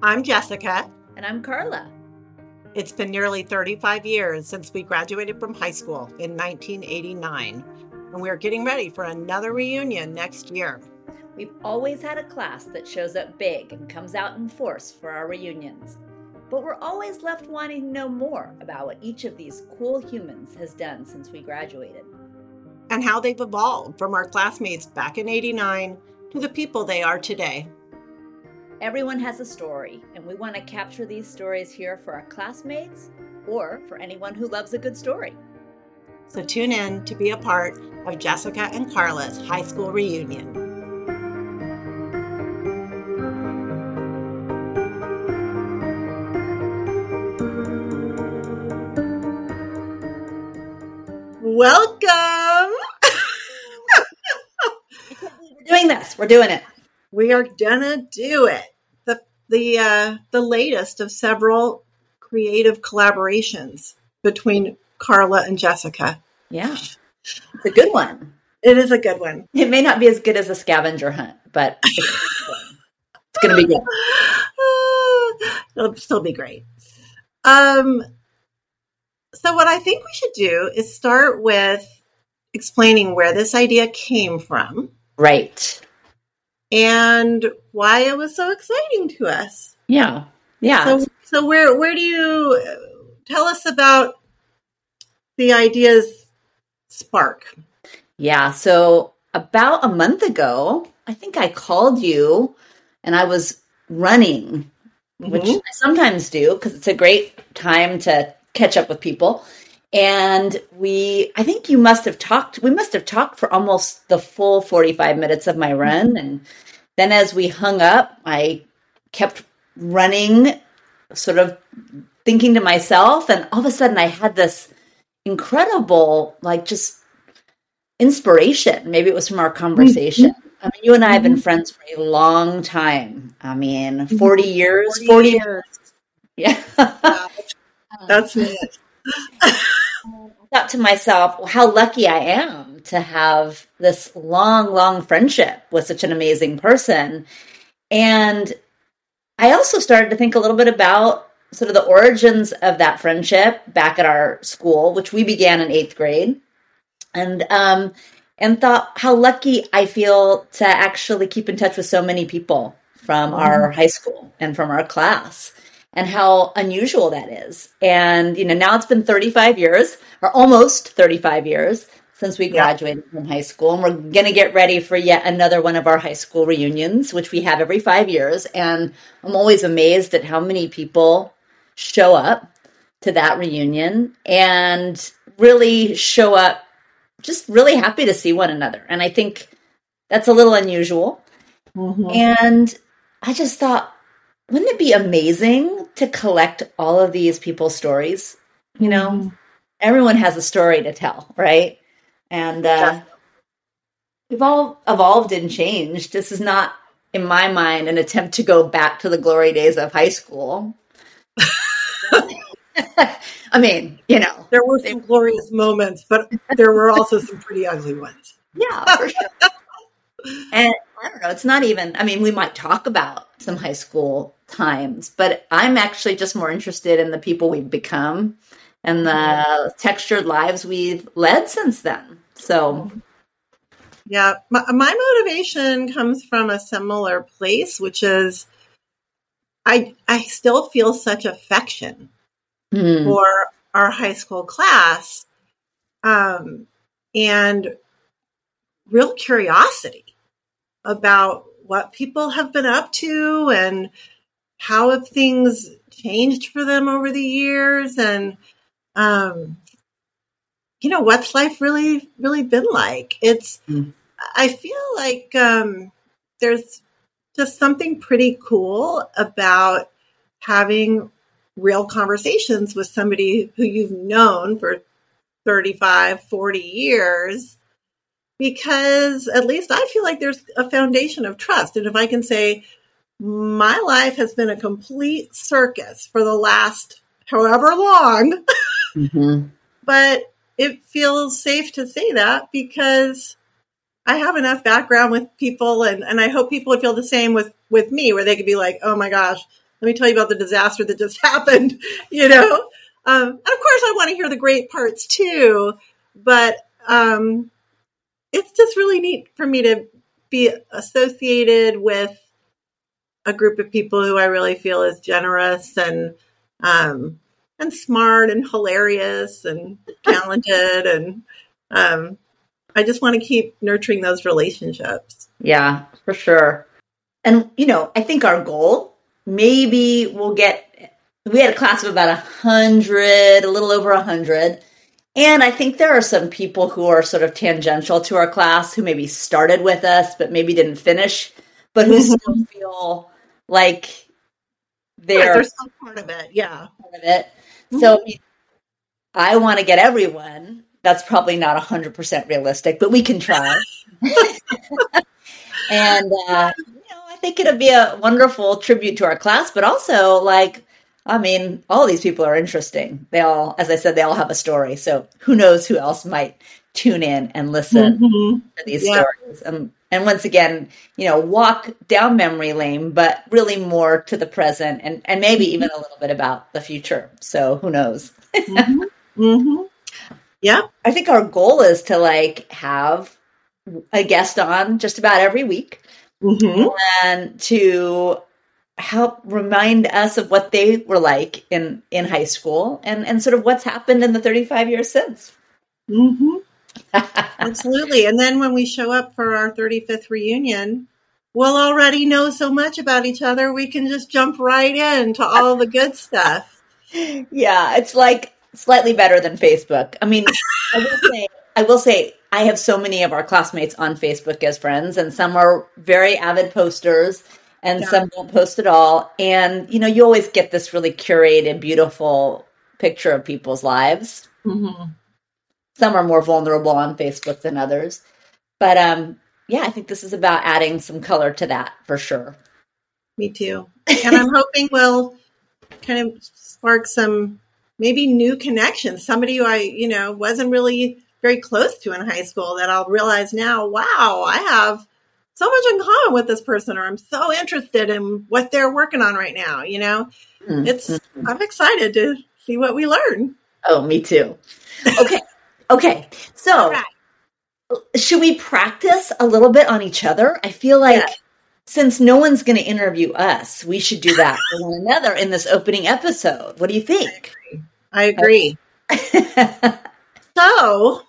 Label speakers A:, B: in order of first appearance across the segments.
A: I'm Jessica.
B: And I'm Carla.
A: It's been nearly 35 years since we graduated from high school in 1989, and we're getting ready for another reunion next year.
B: We've always had a class that shows up big and comes out in force for our reunions. But we're always left wanting to know more about what each of these cool humans has done since we graduated.
A: And how they've evolved from our classmates back in 89 to the people they are today.
B: Everyone has a story, and we want to capture these stories here for our classmates or for anyone who loves a good story.
A: So tune in to be a part of Jessica and Carla's high school reunion. Welcome!
B: We're doing this. We're doing it
A: we are gonna do it. The the uh, the latest of several creative collaborations between Carla and Jessica.
B: Yeah, it's a good one.
A: It is a good one.
B: It may not be as good as a scavenger hunt, but it's, it's going to be good.
A: It'll still be great. Um, so what I think we should do is start with explaining where this idea came from.
B: Right
A: and why it was so exciting to us.
B: Yeah. Yeah.
A: So, so where where do you tell us about the ideas spark?
B: Yeah. So about a month ago, I think I called you and I was running, mm-hmm. which I sometimes do because it's a great time to catch up with people. And we, I think you must have talked, we must have talked for almost the full 45 minutes of my run. And then as we hung up, I kept running, sort of thinking to myself. And all of a sudden, I had this incredible, like, just inspiration. Maybe it was from our conversation. Mm-hmm. I mean, you and I have been mm-hmm. friends for a long time. I mean, 40 mm-hmm. years, 40, 40 years. years. Yeah.
A: That's it.
B: Thought to myself, well, how lucky I am to have this long, long friendship with such an amazing person. And I also started to think a little bit about sort of the origins of that friendship back at our school, which we began in eighth grade. And um, and thought how lucky I feel to actually keep in touch with so many people from our high school and from our class and how unusual that is. And, you know, now it's been 35 years or almost 35 years since we graduated yeah. from high school. And we're going to get ready for yet another one of our high school reunions, which we have every five years. And I'm always amazed at how many people show up to that reunion and really show up just really happy to see one another. And I think that's a little unusual. Mm-hmm. And I just thought, wouldn't it be amazing to collect all of these people's stories? You know, mm-hmm. everyone has a story to tell, right? And uh, we've all evolved and changed. This is not, in my mind, an attempt to go back to the glory days of high school. I mean, you know,
A: there were some glorious moments, but there were also some pretty ugly ones.
B: Yeah, sure. and I don't know, it's not even, I mean, we might talk about some high school times, but I'm actually just more interested in the people we've become and the textured lives we've led since then. So,
A: yeah, my, my motivation comes from a similar place, which is I I still feel such affection mm. for our high school class, um, and real curiosity about what people have been up to and how have things changed for them over the years and um, you know what's life really really been like it's mm. i feel like um, there's just something pretty cool about having real conversations with somebody who you've known for 35, 40 years because at least I feel like there's a foundation of trust. And if I can say, my life has been a complete circus for the last however long, mm-hmm. but it feels safe to say that because I have enough background with people and, and I hope people would feel the same with, with me where they could be like, oh my gosh, let me tell you about the disaster that just happened, you know? Um, and of course I want to hear the great parts too, but, um, it's just really neat for me to be associated with a group of people who I really feel is generous and um, and smart and hilarious and talented and um, I just want to keep nurturing those relationships.
B: Yeah, for sure. And you know, I think our goal maybe we'll get. We had a class of about a hundred, a little over a hundred, and I think there are some people who are sort of tangential to our class who maybe started with us, but maybe didn't finish, but who still feel like they're,
A: right, still part of it. Yeah.
B: Part of it. Mm-hmm. So I want to get everyone. That's probably not 100% realistic, but we can try. and, uh, you know, I think it'll be a wonderful tribute to our class, but also like I mean, all these people are interesting. They all, as I said, they all have a story. So who knows who else might tune in and listen mm-hmm. to these yeah. stories. Um, and once again, you know, walk down memory lane, but really more to the present and, and maybe mm-hmm. even a little bit about the future. So who knows?
A: mm-hmm. mm-hmm. Yeah.
B: I think our goal is to like have a guest on just about every week mm-hmm. and to help remind us of what they were like in in high school and and sort of what's happened in the 35 years since
A: mm-hmm. Absolutely and then when we show up for our 35th reunion we'll already know so much about each other we can just jump right into all the good stuff
B: yeah it's like slightly better than facebook i mean i will say i will say i have so many of our classmates on facebook as friends and some are very avid posters and yeah. some don't post at all. And you know, you always get this really curated, beautiful picture of people's lives. Mm-hmm. Some are more vulnerable on Facebook than others, but um, yeah, I think this is about adding some color to that for sure.
A: Me too, and I'm hoping we'll kind of spark some maybe new connections. Somebody who I, you know, wasn't really very close to in high school that I'll realize now, wow, I have so much in common with this person or I'm so interested in what they're working on right now, you know? Mm-hmm. It's I'm excited to see what we learn.
B: Oh, me too. Okay. Okay. So right. should we practice a little bit on each other? I feel like yeah. since no one's going to interview us, we should do that for one another in this opening episode. What do you think?
A: I agree. I agree. so,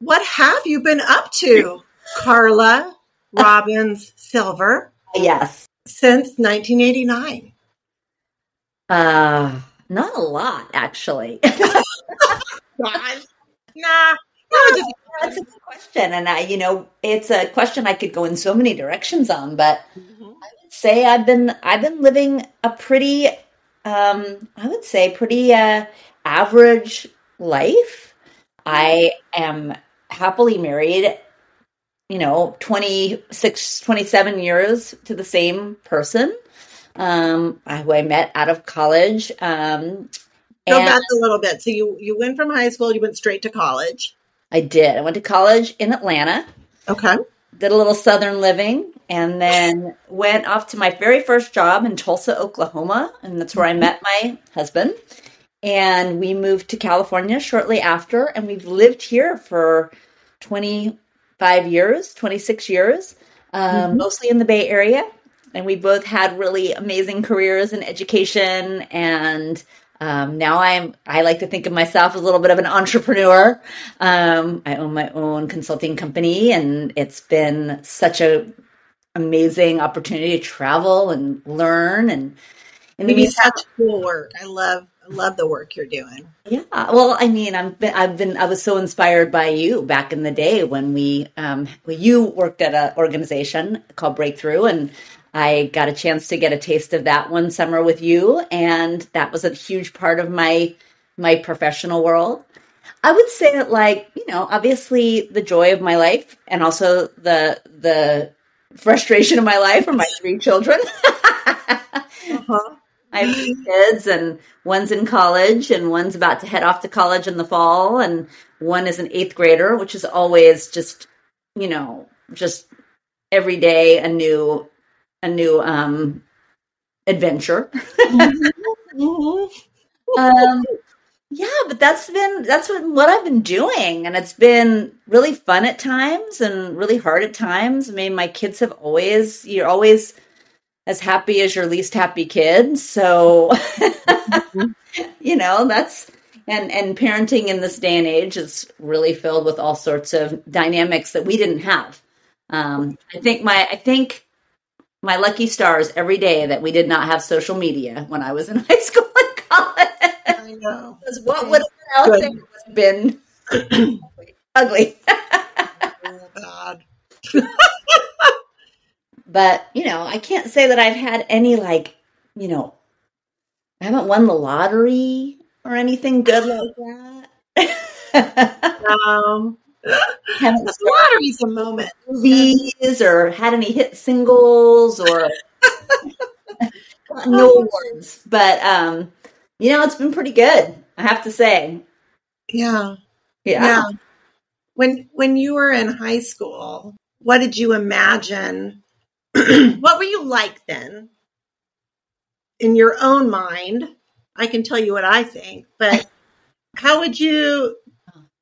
A: what have you been up to, Carla? Robbins Silver.
B: Yes.
A: Since 1989.
B: Uh, not a lot, actually.
A: nah. No,
B: that's a good question, and I, you know, it's a question I could go in so many directions on. But mm-hmm. I would say I've been I've been living a pretty, um, I would say, pretty uh, average life. I am happily married you know 26 27 years to the same person um who i met out of college um
A: go and back a little bit so you you went from high school you went straight to college
B: i did i went to college in atlanta
A: okay
B: did a little southern living and then went off to my very first job in tulsa oklahoma and that's where i met my husband and we moved to california shortly after and we've lived here for 25 years, 26 years, um, mm-hmm. mostly in the Bay Area. And we both had really amazing careers in education. And um, now I'm, I like to think of myself as a little bit of an entrepreneur. Um, I own my own consulting company and it's been such a amazing opportunity to travel and learn and,
A: and maybe such cool work. I love love the work you're doing.
B: Yeah. Well, I mean, I'm I've been I was so inspired by you back in the day when we um you worked at an organization called Breakthrough and I got a chance to get a taste of that one summer with you and that was a huge part of my my professional world. I would say that, like, you know, obviously the joy of my life and also the the frustration of my life are my three children. uh-huh. I have two kids, and one's in college, and one's about to head off to college in the fall, and one is an eighth grader, which is always just, you know, just every day a new, a new um, adventure. mm-hmm. Mm-hmm. um, yeah, but that's been that's been what I've been doing, and it's been really fun at times and really hard at times. I mean, my kids have always you're always as happy as your least happy kid, so you know that's and and parenting in this day and age is really filled with all sorts of dynamics that we didn't have. Um, I think my I think my lucky stars every day that we did not have social media when I was in high school and college. I know. Because what would have been out there would have been ugly. oh, God. but, you know, I can't say that I've had any, like, you know, I haven't won the lottery or anything good like that.
A: um, haven't the lottery's a moment.
B: Movies or had any hit singles or no awards. But um you know, it's been pretty good, I have to say.
A: Yeah. Yeah. yeah. When when you were in high school, what did you imagine? what were you like then? In your own mind, I can tell you what I think, but how would you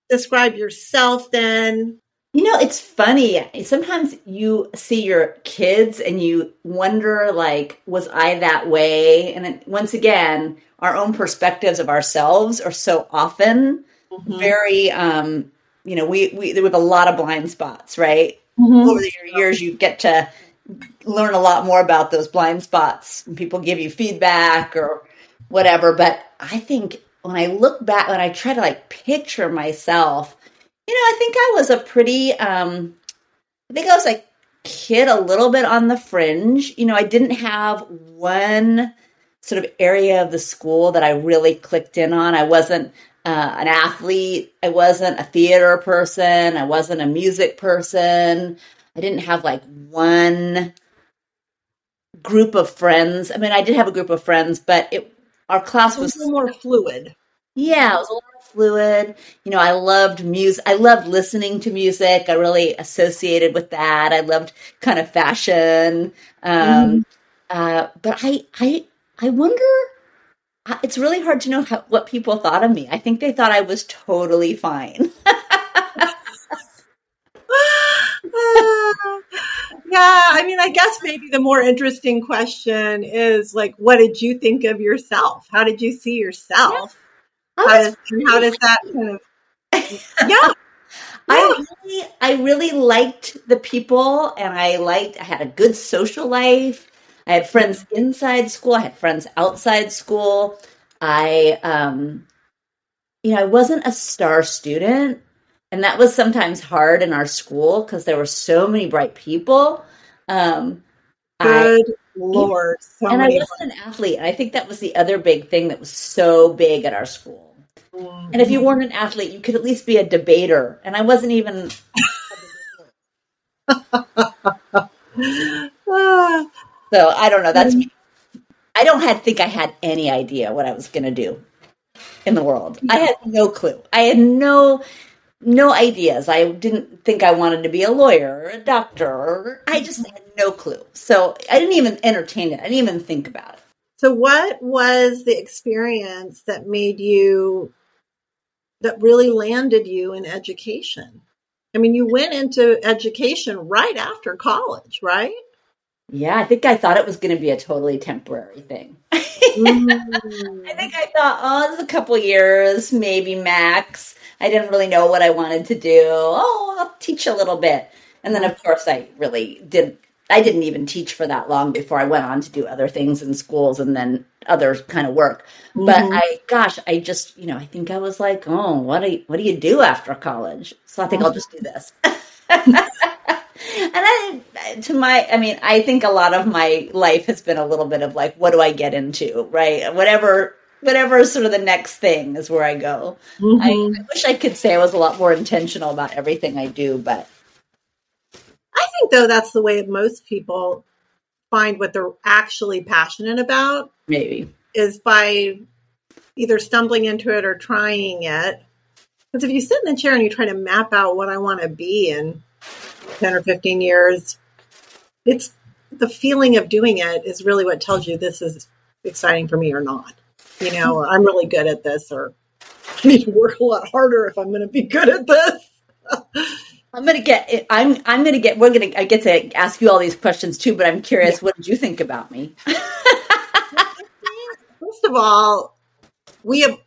A: describe yourself then?
B: You know, it's funny. Sometimes you see your kids and you wonder, like, was I that way? And then, once again, our own perspectives of ourselves are so often mm-hmm. very, um, you know, we, we, we have a lot of blind spots, right? Mm-hmm. Over the years, you get to learn a lot more about those blind spots. And people give you feedback or whatever. But I think when I look back, when I try to like picture myself, you know, I think I was a pretty, um, I think I was a kid a little bit on the fringe. You know, I didn't have one sort of area of the school that I really clicked in on. I wasn't uh, an athlete. I wasn't a theater person. I wasn't a music person. I didn't have like one group of friends. I mean, I did have a group of friends, but it our class was,
A: was more fluid.
B: Yeah, it was a lot fluid. You know, I loved music. I loved listening to music. I really associated with that. I loved kind of fashion. Um, mm. uh, but I, I, I wonder. It's really hard to know how, what people thought of me. I think they thought I was totally fine. uh,
A: yeah, I mean, I guess maybe the more interesting question is like, what did you think of yourself? How did you see yourself? How does, how does that kind of yeah.
B: I really, I really liked the people, and I liked. I had a good social life. I had friends inside school. I had friends outside school. I, um, you know, I wasn't a star student, and that was sometimes hard in our school because there were so many bright people. Um,
A: good I, lord!
B: So and I wasn't an athlete. And I think that was the other big thing that was so big at our school Mm-hmm. And if you weren't an athlete, you could at least be a debater. And I wasn't even. so I don't know. That's me. I don't had, think I had any idea what I was going to do in the world. I had no clue. I had no no ideas. I didn't think I wanted to be a lawyer or a doctor. Or, I just had no clue. So I didn't even entertain it. I didn't even think about it.
A: So, what was the experience that made you that really landed you in education? I mean, you went into education right after college, right?
B: Yeah, I think I thought it was going to be a totally temporary thing. mm. I think I thought, oh, it's a couple years, maybe max. I didn't really know what I wanted to do. Oh, I'll teach a little bit. And then, of course, I really did. I didn't even teach for that long before I went on to do other things in schools and then other kind of work. Mm-hmm. But I, gosh, I just, you know, I think I was like, oh, what do you, what do you do after college? So I think I'll just do this. and I, to my, I mean, I think a lot of my life has been a little bit of like, what do I get into, right? Whatever whatever is sort of the next thing is where I go. Mm-hmm. I, I wish I could say I was a lot more intentional about everything I do, but
A: I think though that's the way most people find what they're actually passionate about.
B: Maybe
A: is by either stumbling into it or trying it. Because if you sit in the chair and you try to map out what I want to be in 10 or 15 years, it's the feeling of doing it is really what tells you this is exciting for me or not. You know, or I'm really good at this, or I need to work a lot harder if I'm going to be good at this.
B: I'm gonna get. I'm. I'm gonna get. We're gonna. I get to ask you all these questions too. But I'm curious. Yeah. What did you think about me?
A: First of all, we have.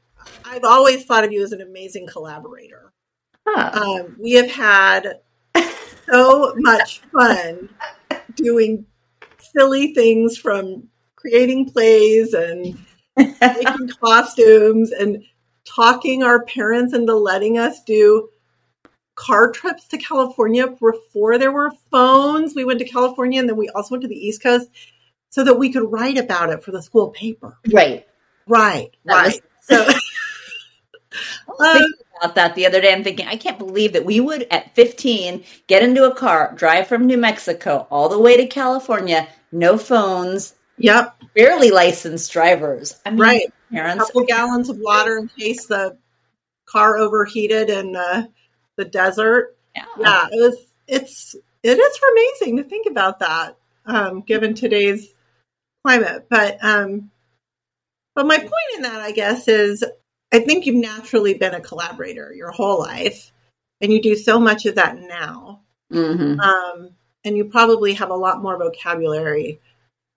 A: I've always thought of you as an amazing collaborator. Huh. Um, we have had so much fun doing silly things from creating plays and making costumes and talking our parents into letting us do car trips to California before there were phones. We went to California and then we also went to the East Coast so that we could write about it for the school paper.
B: Right.
A: Right. That right. Was- so
B: um, about that the other day. I'm thinking, I can't believe that we would at 15 get into a car, drive from New Mexico all the way to California, no phones.
A: Yep.
B: Barely licensed drivers.
A: I mean, right. Parents. A couple gallons of water in case the car overheated in uh, the desert. Yeah. yeah. It was, it's, it is amazing to think about that, um, given today's climate. But, um, but my point in that, I guess, is I think you've naturally been a collaborator your whole life, and you do so much of that now. Mm-hmm. Um, and you probably have a lot more vocabulary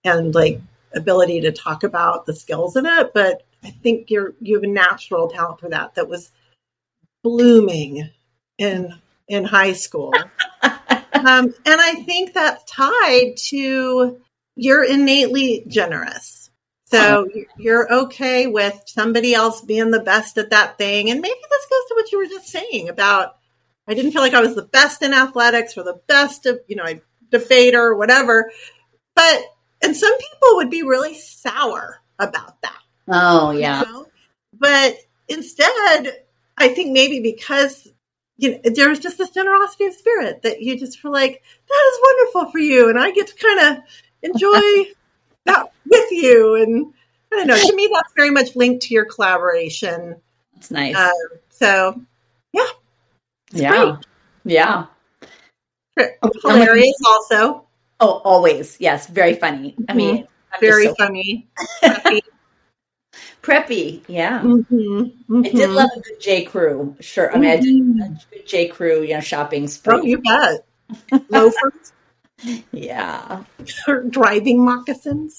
A: and like ability to talk about the skills in it. But I think you're you have a natural talent for that that was blooming in in high school. um, and I think that's tied to you're innately generous. So you're okay with somebody else being the best at that thing. And maybe this goes to what you were just saying about I didn't feel like I was the best in athletics or the best of, you know, a debater or whatever. But, and some people would be really sour about that.
B: Oh, yeah. You know?
A: But instead, I think maybe because you know, there's just this generosity of spirit that you just were like that is wonderful for you, and I get to kind of enjoy that with you. And I don't know. To me, that's very much linked to your collaboration.
B: That's nice. Uh,
A: so, yeah.
B: Yeah. Great. Yeah.
A: Hilarious, also.
B: Oh, always. Yes. Very funny. I mean,
A: mm-hmm. very so funny.
B: Preppy. Preppy. Yeah. Mm-hmm. Mm-hmm. I did love a good J. Crew. Sure. I mean, I did mm-hmm. a good J. Crew, you know, shopping spree.
A: Oh, you bet. Loafers.
B: Yeah.
A: Driving moccasins.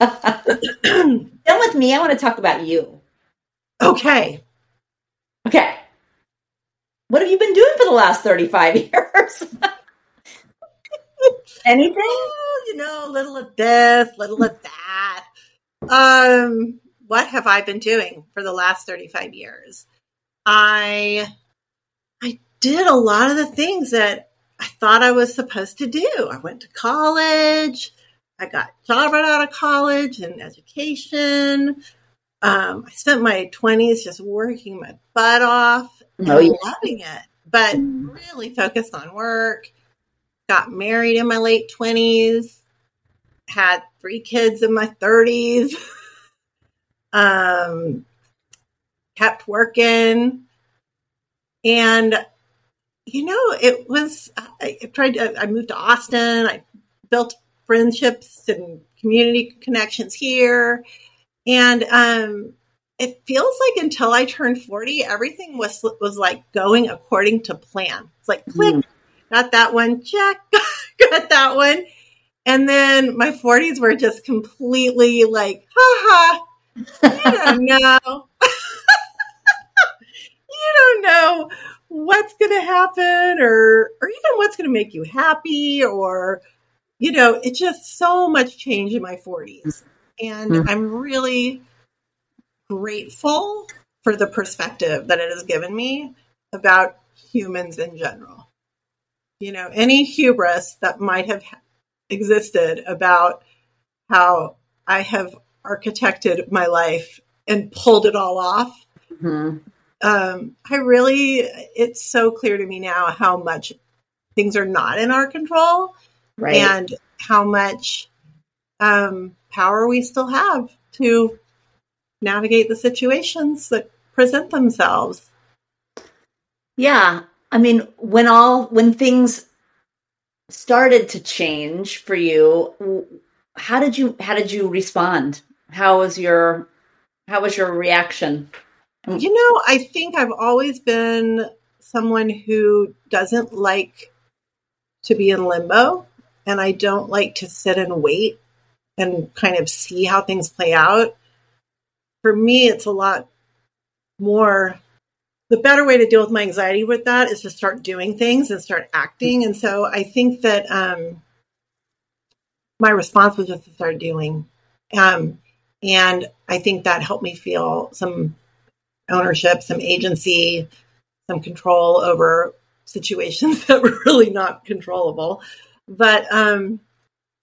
B: Done with me. I want to talk about you.
A: Okay.
B: Okay. What have you been doing for the last 35 years? Anything?
A: Oh, you know, a little of this, little of that. Um, what have I been doing for the last 35 years? I I did a lot of the things that I thought I was supposed to do. I went to college. I got a job right out of college and education. Um, I spent my 20s just working my butt off and oh, yeah. loving it, but really focused on work. Got married in my late 20s, had three kids in my 30s, um, kept working. And you know, it was, I, tried to, I moved to Austin. I built friendships and community connections here. And, um, it feels like until I turned 40, everything was, was like going according to plan. It's like, click, mm. Got that one, check, got that one. And then my 40s were just completely like, ha ha, you don't know. you don't know what's going to happen or or even what's going to make you happy or you know it's just so much change in my 40s and mm-hmm. i'm really grateful for the perspective that it has given me about humans in general you know any hubris that might have existed about how i have architected my life and pulled it all off. Mm-hmm. Um, I really, it's so clear to me now how much things are not in our control, right. and how much um, power we still have to navigate the situations that present themselves.
B: Yeah, I mean, when all when things started to change for you, how did you how did you respond? How was your how was your reaction? Mm.
A: You know, I think I've always been someone who doesn't like to be in limbo and I don't like to sit and wait and kind of see how things play out. For me, it's a lot more the better way to deal with my anxiety with that is to start doing things and start acting. And so I think that um, my response was just to start doing. Um, and I think that helped me feel some ownership, some agency, some control over situations that were really not controllable. But um,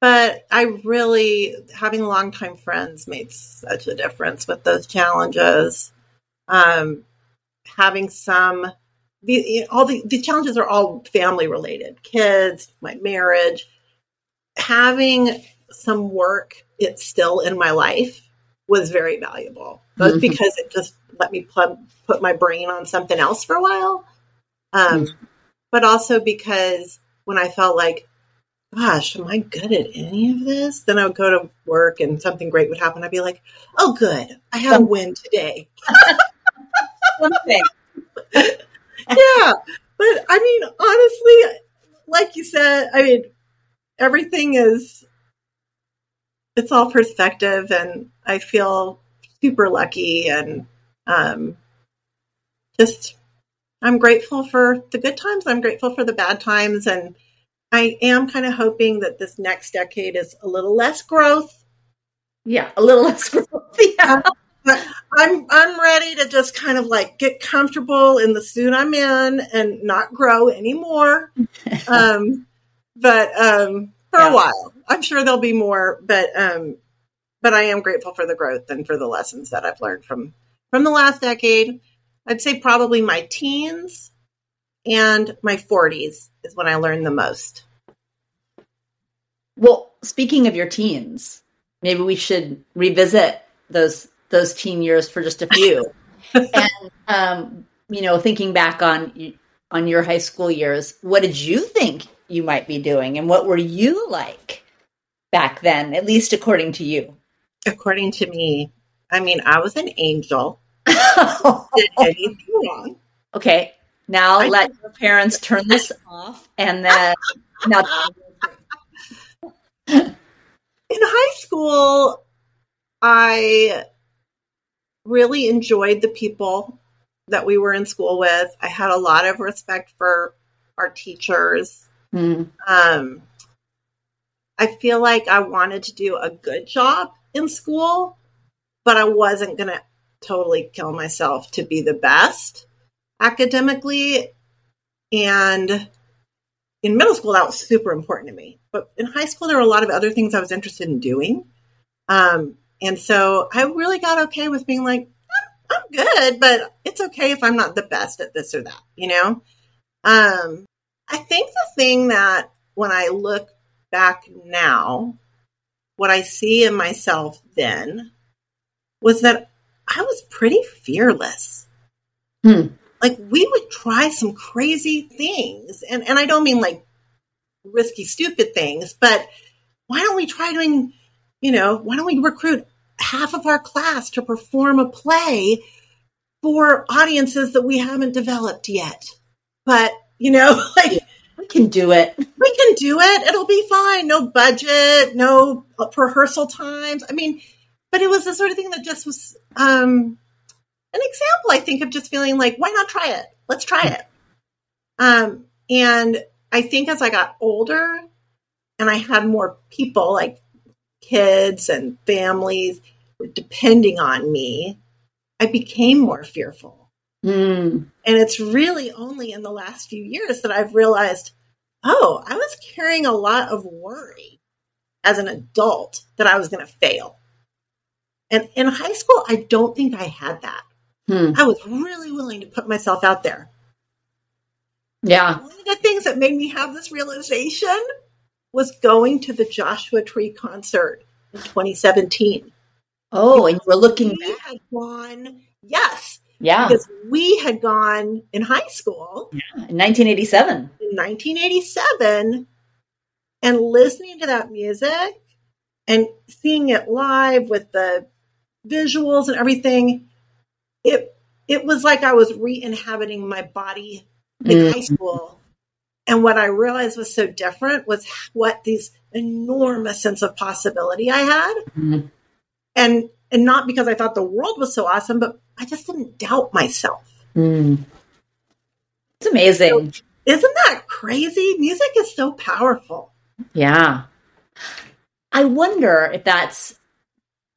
A: but I really having longtime friends made such a difference with those challenges. Um, having some the all the, the challenges are all family related kids my marriage. Having some work it's still in my life was very valuable. Both mm-hmm. because it just let me put, put my brain on something else for a while um, mm-hmm. but also because when i felt like gosh am i good at any of this? Then i would go to work and something great would happen. I'd be like oh good. I have a win today something. yeah. But I mean, honestly, like you said, I mean, everything is, it's all perspective and I feel super lucky and, um, just, I'm grateful for the good times. I'm grateful for the bad times. And I am kind of hoping that this next decade is a little less growth.
B: Yeah, a little less growth. Yeah.
A: I'm I'm ready to just kind of like get comfortable in the suit I'm in and not grow anymore. um, but um, for yeah. a while, I'm sure there'll be more. But um, but I am grateful for the growth and for the lessons that I've learned from from the last decade. I'd say probably my teens and my 40s is when I learned the most.
B: Well, speaking of your teens, maybe we should revisit those those teen years for just a few. and um, you know, thinking back on on your high school years, what did you think you might be doing, and what were you like back then? At least according to you.
A: According to me, I mean, I was an angel. did anything
B: wrong? Okay, now I let your parents turn this off, and then now.
A: In high school, I really enjoyed the people that we were in school with. I had a lot of respect for our teachers. Mm. Um, I feel like I wanted to do a good job in school, but I wasn't going to totally kill myself to be the best academically. And in middle school, that was super important to me. But in high school, there were a lot of other things I was interested in doing. Um, and so I really got okay with being like, I'm, I'm good, but it's okay if I'm not the best at this or that, you know? Um, I think the thing that when I look back now, what I see in myself then was that I was pretty fearless. Hmm. Like we would try some crazy things. And, and I don't mean like risky, stupid things, but why don't we try doing, you know, why don't we recruit half of our class to perform a play for audiences that we haven't developed yet. But, you know, like
B: we can do it.
A: We can do it. It'll be fine. No budget, no rehearsal times. I mean, but it was the sort of thing that just was um, an example, I think, of just feeling like, why not try it? Let's try it. Um, and I think as I got older and I had more people like kids and families depending on me, I became more fearful. Mm. And it's really only in the last few years that I've realized, oh, I was carrying a lot of worry as an adult that I was going to fail. And in high school, I don't think I had that. Hmm. I was really willing to put myself out there.
B: Yeah.
A: One of the things that made me have this realization was going to the Joshua Tree concert in 2017.
B: Oh, and you were looking.
A: We had gone, yes.
B: Yeah.
A: Because we had gone in high school.
B: Yeah, in 1987.
A: In 1987, and listening to that music and seeing it live with the visuals and everything, it it was like I was re-inhabiting my body in mm. high school. And what I realized was so different was what these enormous sense of possibility I had. Mm. And and not because I thought the world was so awesome, but I just didn't doubt myself.
B: Mm. It's amazing. So,
A: isn't that crazy? Music is so powerful.
B: Yeah. I wonder if that's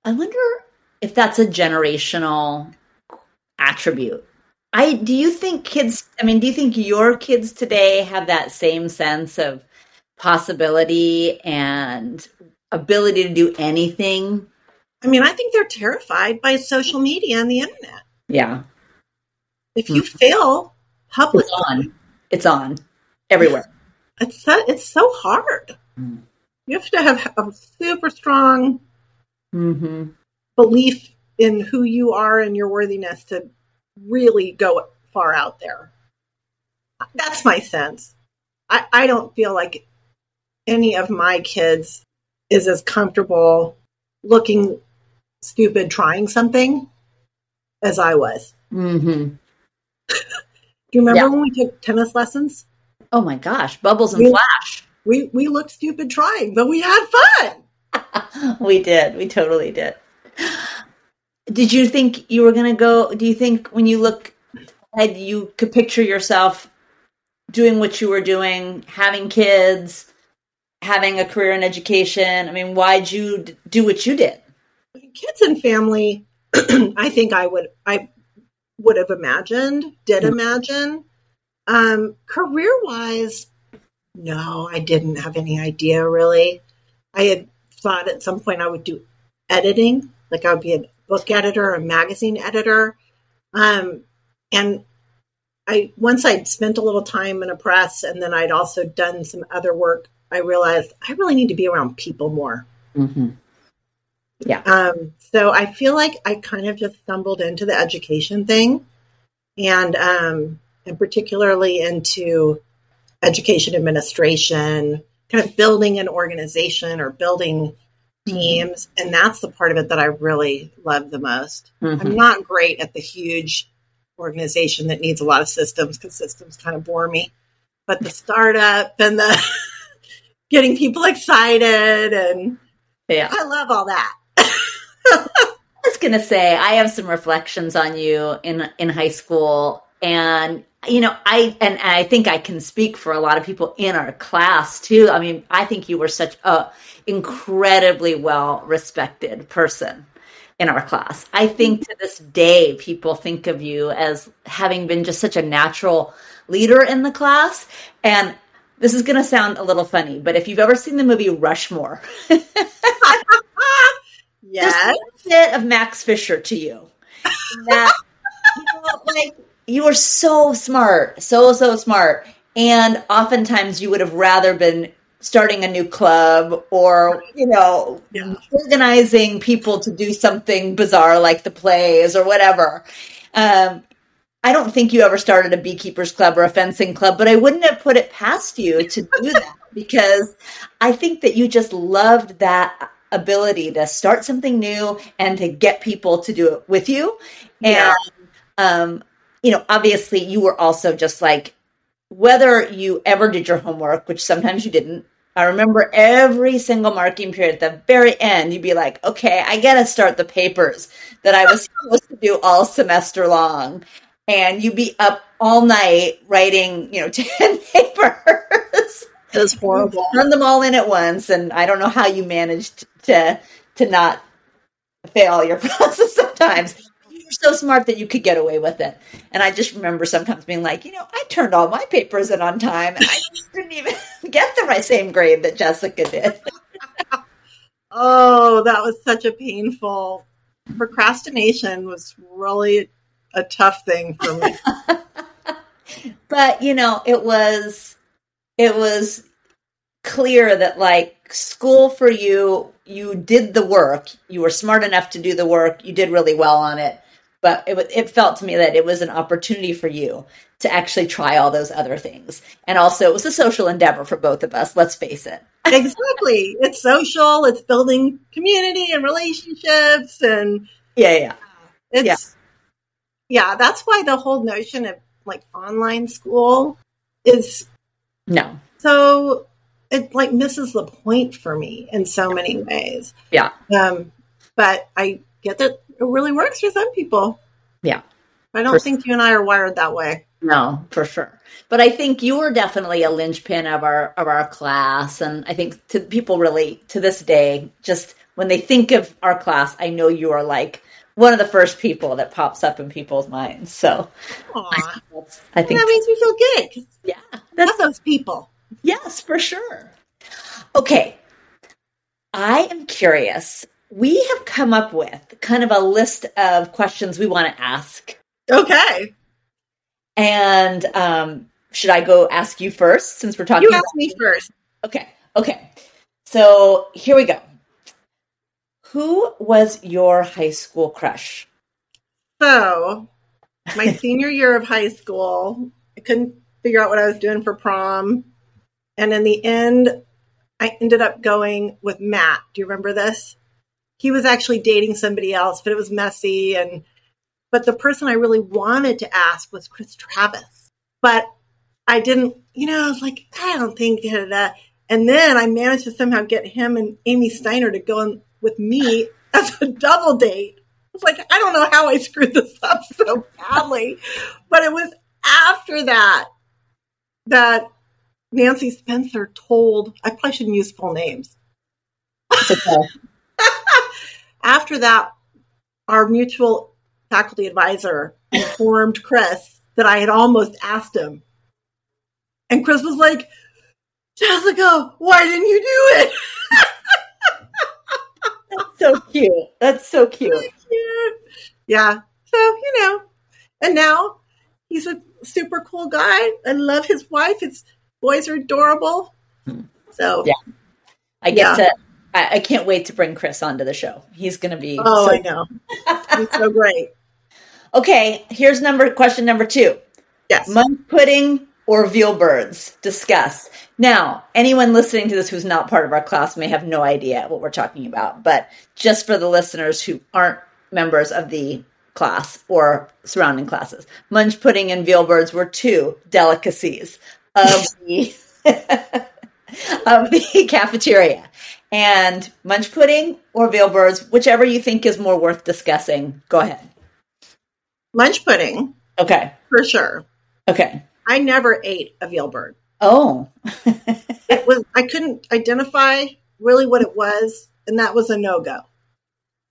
B: I wonder if that's a generational attribute. I do you think kids I mean do you think your kids today have that same sense of possibility and ability to do anything?
A: I mean, I think they're terrified by social media and the internet.
B: Yeah.
A: If you mm-hmm. fail publicly,
B: it's on. It's on everywhere.
A: It's so, it's so hard. Mm. You have to have a super strong
B: mm-hmm.
A: belief in who you are and your worthiness to really go far out there. That's my sense. I, I don't feel like any of my kids is as comfortable looking stupid trying something as I was.
B: Mm-hmm.
A: Do you remember yeah. when we took tennis lessons?
B: Oh my gosh, bubbles and we, flash.
A: We we looked stupid trying, but we had
B: fun. we did. We totally did. Did you think you were going to go? Do you think when you look ahead, you could picture yourself doing what you were doing, having kids, having a career in education? I mean, why'd you do what you did?
A: Kids and family. I think I would. I would have imagined. Did mm-hmm. imagine. Um, career wise, no, I didn't have any idea really. I had thought at some point I would do editing, like I would be a book editor, a magazine editor. Um, and I once I'd spent a little time in a press and then I'd also done some other work, I realized I really need to be around people more.
B: Mm-hmm. Yeah.
A: Um, so I feel like I kind of just stumbled into the education thing and um, and particularly into education administration, kind of building an organization or building mm-hmm. teams. And that's the part of it that I really love the most. Mm-hmm. I'm not great at the huge organization that needs a lot of systems because systems kind of bore me. But the startup and the getting people excited and
B: yeah,
A: I love all that.
B: I was gonna say I have some reflections on you in in high school and you know i and, i think i can speak for a lot of people in our class too. I mean i think you were such a incredibly well respected person in our class. I think to this day people think of you as having been just such a natural leader in the class. And this is going to sound a little funny but if you've ever seen the movie rushmore
A: yes. there's
B: a bit of max fischer to you. That you know, like you are so smart, so so smart. And oftentimes you would have rather been starting a new club or you know yeah. organizing people to do something bizarre like the plays or whatever um, i don't think you ever started a beekeepers club or a fencing club but i wouldn't have put it past you to do that because i think that you just loved that ability to start something new and to get people to do it with you and yeah. um, you know, obviously you were also just like, whether you ever did your homework, which sometimes you didn't. I remember every single marking period at the very end, you'd be like, okay, I got to start the papers that I was supposed to do all semester long. And you'd be up all night writing, you know, 10 papers.
A: It was horrible.
B: Turn them all in at once. And I don't know how you managed to, to not fail your process sometimes you're so smart that you could get away with it. And I just remember sometimes being like, you know, I turned all my papers in on time. And I didn't even get the right same grade that Jessica did.
A: oh, that was such a painful procrastination was really a tough thing for me.
B: but you know, it was it was clear that like school for you, you did the work. You were smart enough to do the work. You did really well on it. But it, it felt to me that it was an opportunity for you to actually try all those other things. And also, it was a social endeavor for both of us, let's face it.
A: exactly. It's social, it's building community and relationships. And
B: yeah, yeah.
A: It's, yeah. yeah, that's why the whole notion of like online school is
B: no.
A: So it like misses the point for me in so many ways.
B: Yeah.
A: Um, but I get that it really works for some people.
B: Yeah.
A: I don't for think you and I are wired that way.
B: No, for sure. But I think you were definitely a linchpin of our of our class, and I think to people really to this day, just when they think of our class, I know you are like one of the first people that pops up in people's minds. So
A: I, I think that makes me feel good.
B: Yeah,
A: that's those people.
B: Yes, for sure. Okay, I am curious. We have come up with kind of a list of questions we want to ask.
A: Okay.
B: And um, should I go ask you first since we're talking?
A: You ask me first.
B: Okay. Okay. So here we go. Who was your high school crush?
A: So, my senior year of high school, I couldn't figure out what I was doing for prom. And in the end, I ended up going with Matt. Do you remember this? He was actually dating somebody else, but it was messy. And but the person I really wanted to ask was Chris Travis. But I didn't, you know, I was like, I don't think that. And then I managed to somehow get him and Amy Steiner to go in with me as a double date. I was like, I don't know how I screwed this up so badly. but it was after that that Nancy Spencer told, I probably shouldn't use full names. Okay. After that, our mutual faculty advisor informed Chris that I had almost asked him. And Chris was like, Jessica, why didn't you do it?
B: That's so cute. That's so cute.
A: cute. Yeah. So, you know, and now he's a super cool guy. I love his wife. His boys are adorable. Hmm. So
B: yeah, I get yeah. to. I, I, can't wait to bring Chris onto the show. He's going to be.
A: Oh, so- I know. He's so great.
B: Okay, here's number question number two.
A: Yes,
B: munch pudding or veal birds. Discuss. Now, anyone listening to this who's not part of our class may have no idea what we're talking about, but just for the listeners who aren't members of the class or surrounding classes. Munch pudding and veal birds were two delicacies of the of the cafeteria. And munch pudding or veal birds, whichever you think is more worth discussing. Go ahead.
A: Munch pudding.
B: Okay.
A: For sure.
B: Okay.
A: I never ate a veal bird.
B: Oh.
A: it was I couldn't identify really what it was, and that was a no-go.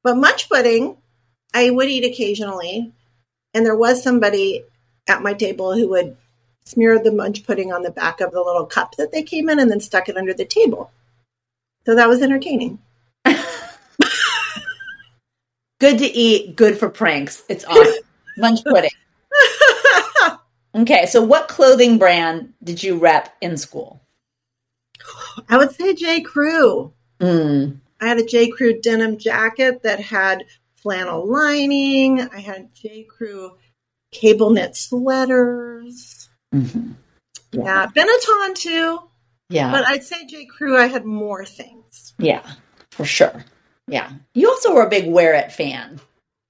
A: But munch pudding, I would eat occasionally, and there was somebody at my table who would smear the munch pudding on the back of the little cup that they came in and then stuck it under the table. So that was entertaining.
B: good to eat, good for pranks. It's awesome. munch pudding. okay, so what clothing brand did you rep in school?
A: I would say J. Crew.
B: Mm.
A: I had a J. Crew denim jacket that had flannel lining. I had J. Crew cable knit sweaters.
B: Mm-hmm.
A: Yeah. yeah, Benetton too.
B: Yeah,
A: but I'd say J. Crew. I had more things.
B: Yeah, for sure. Yeah, you also were a big Wear It fan,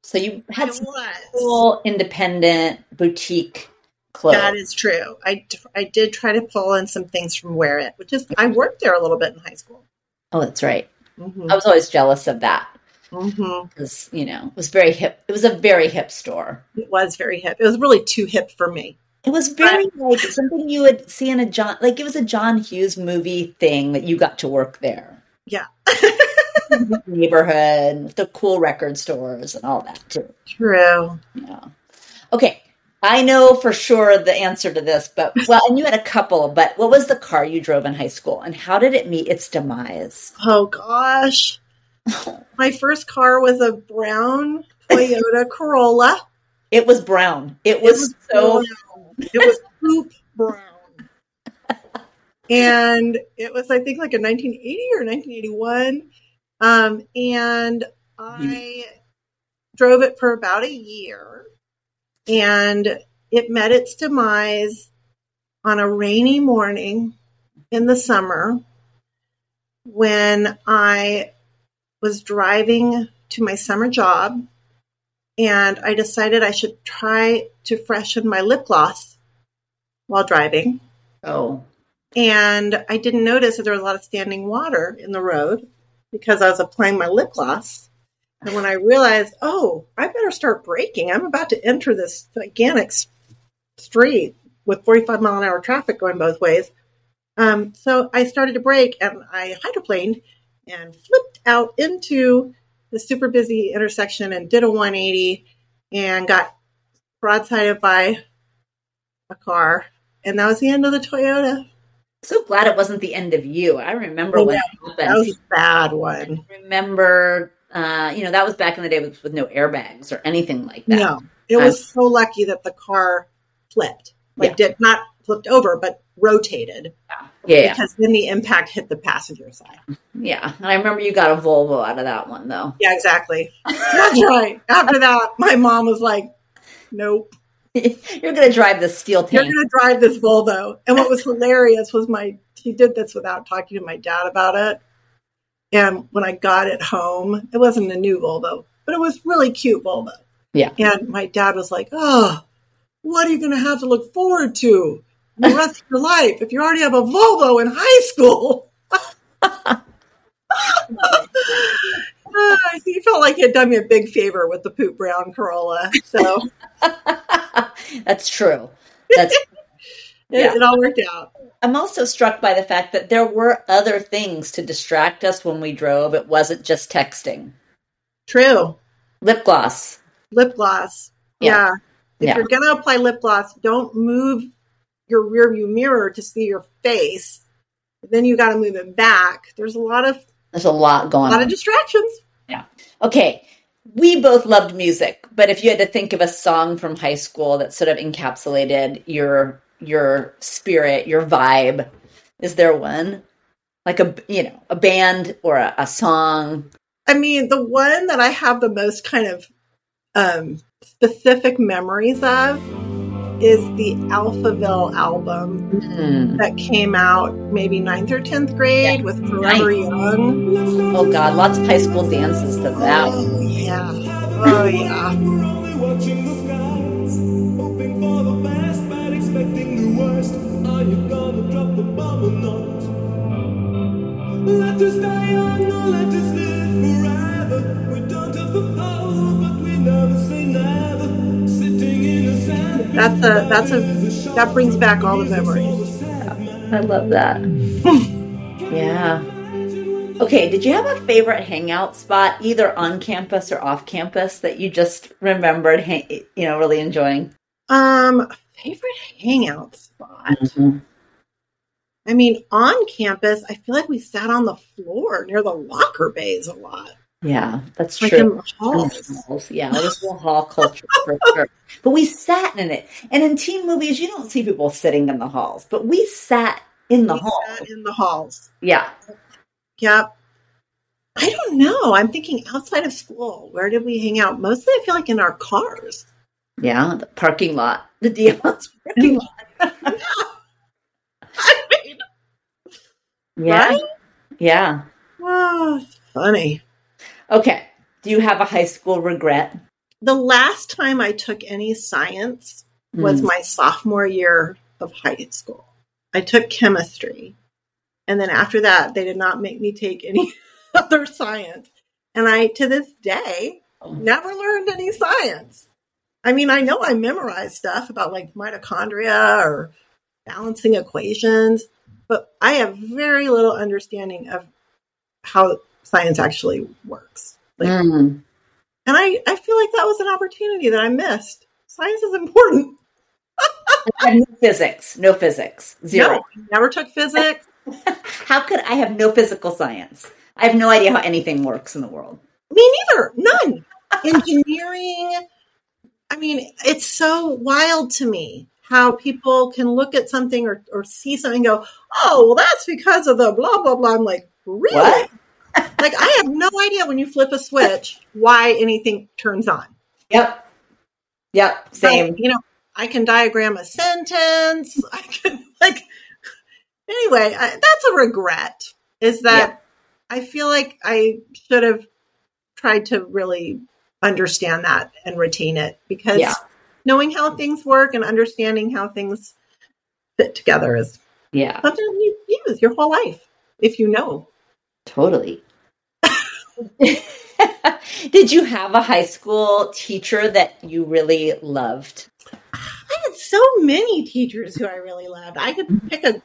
B: so you had some cool independent boutique clothes.
A: That is true. I, I did try to pull in some things from Wear It, which is I worked there a little bit in high school.
B: Oh, that's right. Mm-hmm. I was always jealous of that
A: Mm-hmm.
B: Because you know, it was very hip. It was a very hip store.
A: It was very hip. It was really too hip for me.
B: It was very like something you would see in a John, like it was a John Hughes movie thing that you got to work there.
A: Yeah.
B: neighborhood, the cool record stores, and all that too.
A: True.
B: Yeah. Okay. I know for sure the answer to this, but well, and you had a couple, but what was the car you drove in high school and how did it meet its demise?
A: Oh gosh. My first car was a brown Toyota Corolla.
B: It was brown. It was, it was so
A: brown. It was poop brown. and it was, I think, like a 1980 or 1981. Um, and I drove it for about a year, and it met its demise on a rainy morning in the summer when I was driving to my summer job and I decided I should try to freshen my lip gloss while driving.
B: Oh.
A: And I didn't notice that there was a lot of standing water in the road because I was applying my lip gloss. And when I realized, oh, I better start braking, I'm about to enter this gigantic street with 45 mile an hour traffic going both ways. Um, so I started to brake and I hydroplaned and flipped out into the super busy intersection and did a 180 and got broadsided by a car. And that was the end of the Toyota.
B: So glad it wasn't the end of you. I remember when
A: yeah, That was a bad one.
B: I remember, uh, you know, that was back in the day with, with no airbags or anything like that.
A: No, it was um, so lucky that the car flipped. Like, yeah. did not flipped over, but rotated.
B: Yeah. yeah.
A: Because then the impact hit the passenger side.
B: Yeah. And I remember you got a Volvo out of that one, though.
A: Yeah, exactly. That's right. After that, my mom was like, nope.
B: You're going to drive this steel tank.
A: You're going to drive this Volvo. And what was hilarious was my, she did this without talking to my dad about it. And when I got it home, it wasn't a new Volvo, but it was really cute Volvo.
B: Yeah.
A: And my dad was like, oh, what are you going to have to look forward to the rest of your life if you already have a Volvo in high school? Ah, he felt like he had done me a big favor with the poop brown Corolla. So
B: that's true. That's
A: it, yeah. it all worked out.
B: I'm also struck by the fact that there were other things to distract us when we drove. It wasn't just texting.
A: True.
B: Lip gloss.
A: Lip gloss. Yeah. yeah. If yeah. you're going to apply lip gloss, don't move your rear view mirror to see your face. Then you got to move it back. There's a lot of
B: there's a lot going.
A: A lot
B: on.
A: of distractions.
B: Yeah. Okay. We both loved music, but if you had to think of a song from high school that sort of encapsulated your your spirit, your vibe, is there one? Like a you know, a band or a, a song?
A: I mean, the one that I have the most kind of um, specific memories of is the Alphaville album mm. that came out maybe ninth or tenth grade yeah. with Forever nice. Young.
B: Oh God, lots of high school dances to that.
A: Oh yeah, oh yeah. Let us die young, let us live forever. We don't have the power, but we never say never that's a that's a that brings back all the memories.
B: Yeah, I love that. yeah. Okay, did you have a favorite hangout spot, either on campus or off campus, that you just remembered, you know, really enjoying?
A: Um, favorite hangout spot. Mm-hmm. I mean, on campus, I feel like we sat on the floor near the locker bays a lot.
B: Yeah, that's like true. halls. Yeah, it was a hall culture for sure. But we sat in it. And in teen movies, you don't see people sitting in the halls, but we sat in the halls.
A: in the halls.
B: Yeah.
A: Yep. I don't know. I'm thinking outside of school. Where did we hang out? Mostly, I feel like in our cars.
B: Yeah, the parking lot. The Diamond's parking lot. yeah. I mean, yeah. Right? Yeah.
A: Oh, funny.
B: Okay. Do you have a high school regret?
A: The last time I took any science was mm. my sophomore year of high school. I took chemistry. And then after that, they did not make me take any other science. And I, to this day, never learned any science. I mean, I know I memorized stuff about like mitochondria or balancing equations, but I have very little understanding of how science actually works. Like, mm. And I, I feel like that was an opportunity that I missed. Science is important.
B: no physics. No physics. Zero.
A: No, never took physics.
B: How could I have no physical science? I have no idea how anything works in the world.
A: Me neither. None. Engineering. I mean, it's so wild to me how people can look at something or, or see something and go, oh, well, that's because of the blah, blah, blah. I'm like, really? Like, I have no idea when you flip a switch why anything turns on.
B: Yep. Yep. Same.
A: you know, I can diagram a sentence. I can, like, anyway, I, that's a regret is that yep. I feel like I should have tried to really understand that and retain it because yeah. knowing how things work and understanding how things fit together is
B: yeah
A: something you use your whole life if you know.
B: Totally. Did you have a high school teacher that you really loved?
A: I had so many teachers who I really loved. I could pick a,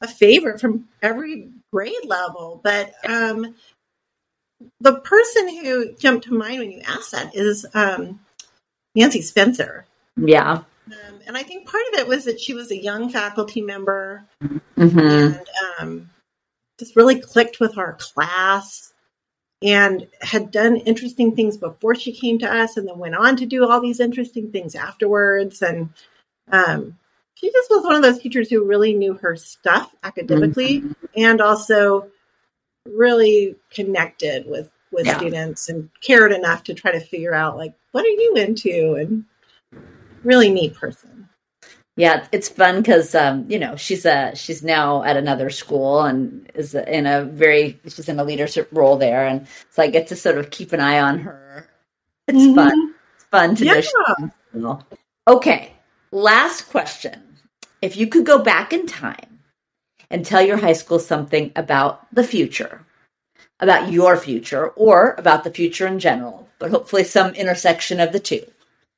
A: a favorite from every grade level, but um, the person who jumped to mind when you asked that is um, Nancy Spencer.
B: Yeah.
A: Um, and I think part of it was that she was a young faculty member
B: mm-hmm.
A: and um, just really clicked with our class and had done interesting things before she came to us and then went on to do all these interesting things afterwards. And um, she just was one of those teachers who really knew her stuff academically mm-hmm. and also really connected with with yeah. students and cared enough to try to figure out like what are you into and really neat person
B: yeah it's fun because um, you know she's a she's now at another school and is in a very she's in a leadership role there and so i get to sort of keep an eye on her it's mm-hmm. fun it's fun to yeah. know okay last question if you could go back in time and tell your high school something about the future, about your future, or about the future in general, but hopefully some intersection of the 2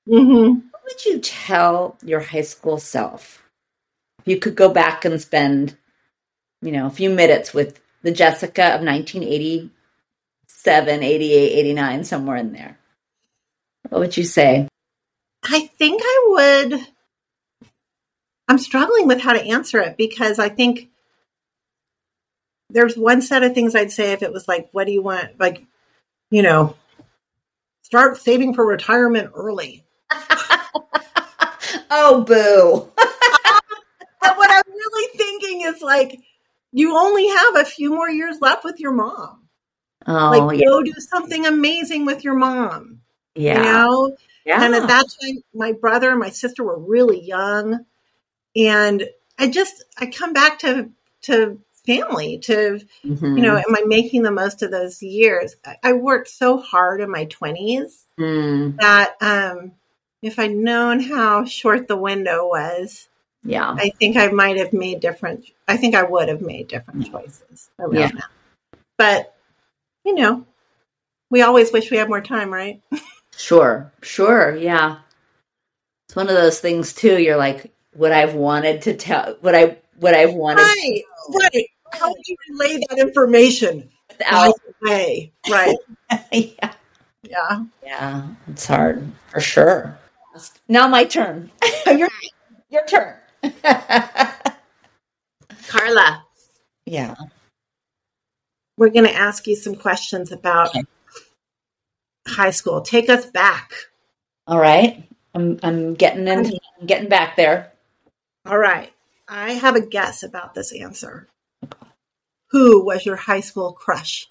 A: mm-hmm.
B: Would you tell your high school self? You could go back and spend, you know, a few minutes with the Jessica of 1987, 88, 89, somewhere in there. What would you say?
A: I think I would. I'm struggling with how to answer it because I think there's one set of things I'd say if it was like, what do you want? Like, you know, start saving for retirement early.
B: Oh, boo.
A: but what I'm really thinking is like, you only have a few more years left with your mom.
B: Oh,
A: like, yeah. go do something amazing with your mom.
B: Yeah.
A: You know?
B: Yeah.
A: And at that time, my brother and my sister were really young. And I just, I come back to, to family to mm-hmm. you know am i making the most of those years i worked so hard in my 20s
B: mm.
A: that um if i'd known how short the window was
B: yeah
A: i think i might have made different i think i would have made different mm-hmm. choices around yeah. that but you know we always wish we had more time right
B: sure sure yeah it's one of those things too you're like what i've wanted to tell what i what i've wanted
A: right right how would you relay that information
B: without
A: way? Right.
B: yeah.
A: Yeah.
B: Yeah. It's hard for sure. Now my turn. your, your turn.
A: Carla.
B: Yeah.
A: We're going to ask you some questions about okay. high school. Take us back.
B: All right. I'm I'm getting in I'm getting back there.
A: All right. I have a guess about this answer who was your high school crush?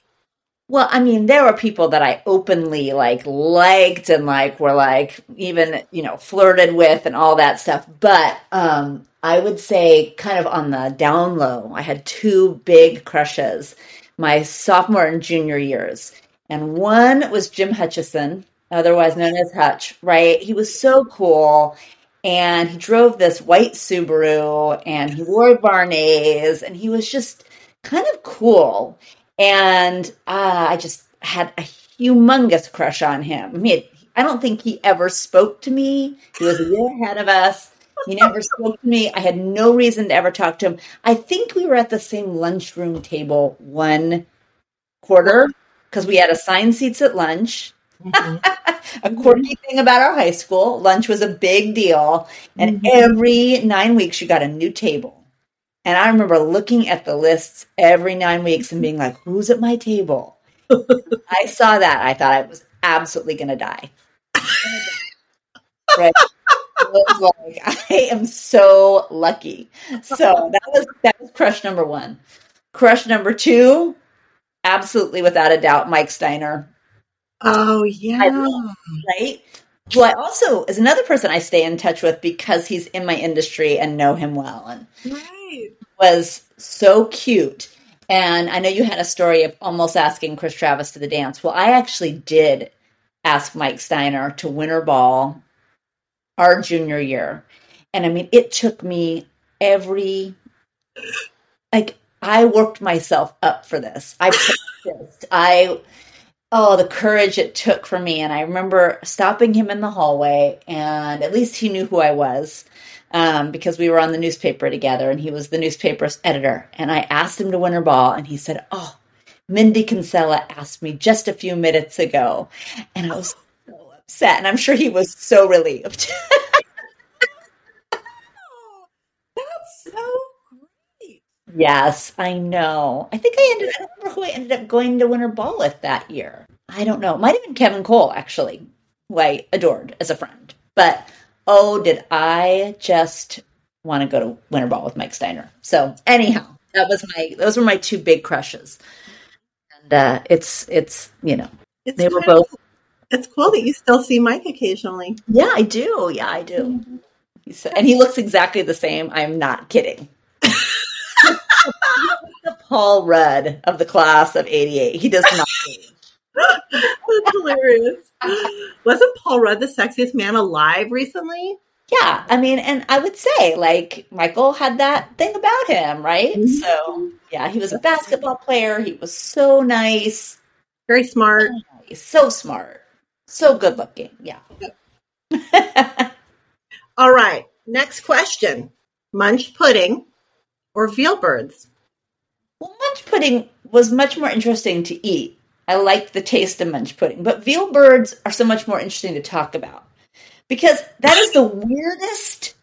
B: Well, I mean, there were people that I openly like liked and like were like even, you know, flirted with and all that stuff. But um I would say kind of on the down low, I had two big crushes my sophomore and junior years. And one was Jim Hutchison, otherwise known as Hutch, right? He was so cool and he drove this white Subaru and he wore Barneys and he was just kind of cool. And uh, I just had a humongous crush on him. I mean, I don't think he ever spoke to me. He was a year ahead of us. He never spoke to me. I had no reason to ever talk to him. I think we were at the same lunchroom table one quarter because we had assigned seats at lunch. Mm-hmm. a quirky thing about our high school lunch was a big deal. And mm-hmm. every nine weeks, you got a new table And I remember looking at the lists every nine weeks and being like, who's at my table? I saw that. I thought I was absolutely going to die. right. was like, I am so lucky. So that was that was crush number one. Crush number two, absolutely without a doubt, Mike Steiner.
A: Oh yeah, love,
B: right. Who I also is another person I stay in touch with because he's in my industry and know him well, and right. was so cute. And I know you had a story of almost asking Chris Travis to the dance. Well, I actually did ask Mike Steiner to Winter Ball our junior year. And I mean, it took me every, like, I worked myself up for this. I practiced. I, oh, the courage it took for me. And I remember stopping him in the hallway, and at least he knew who I was um, because we were on the newspaper together, and he was the newspaper's editor. And I asked him to Winter Ball, and he said, Oh, Mindy Kinsella asked me just a few minutes ago. And I was so upset, and I'm sure he was so relieved.
A: That's so great.
B: Yes, I know. I think I ended. I don't remember who I ended up going to Winter Ball with that year. I don't know. It might have been Kevin Cole, actually, who I adored as a friend. But oh, did I just want to go to Winter Ball with Mike Steiner? So anyhow, that was my. Those were my two big crushes, and uh, it's it's you know it's they were both
A: it's cool that you still see Mike occasionally.
B: Yeah, I do. Yeah, I do. Mm-hmm. and he looks exactly the same. I'm not kidding. The Paul Rudd of the class of 88. He does not
A: That's hilarious. Wasn't Paul Rudd the sexiest man alive recently?
B: Yeah, I mean, and I would say like Michael had that thing about him, right? Mm-hmm. So yeah, he was a basketball player. He was so nice,
A: very smart,
B: so smart. So good looking. Yeah.
A: All right. Next question Munch pudding or veal birds?
B: Well, munch pudding was much more interesting to eat. I liked the taste of munch pudding, but veal birds are so much more interesting to talk about because that is the weirdest,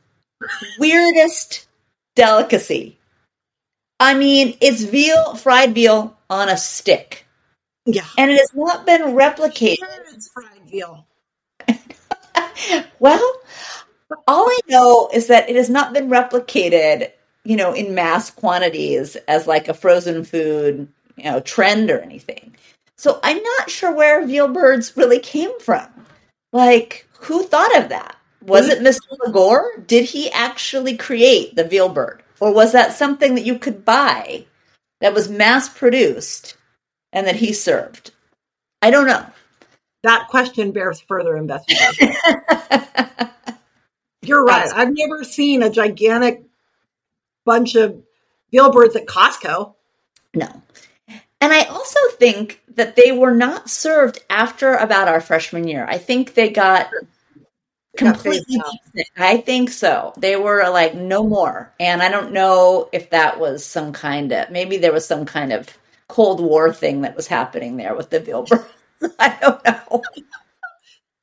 B: weirdest delicacy. I mean, it's veal, fried veal on a stick.
A: Yeah.
B: And it has not been replicated. Sure it's fried veal. well, all I know is that it has not been replicated, you know, in mass quantities as like a frozen food, you know, trend or anything. So I'm not sure where veal birds really came from. Like, who thought of that? Was it Mr. Lagore? Did he actually create the veal bird? Or was that something that you could buy that was mass produced and that he served? I don't know.
A: That question bears further investigation. You're right. I've never seen a gigantic bunch of veal birds at Costco.
B: No. And I also think that they were not served after about our freshman year. I think they got completely I think so. They were like no more. And I don't know if that was some kind of maybe there was some kind of Cold War thing that was happening there with the veal bird. I don't know.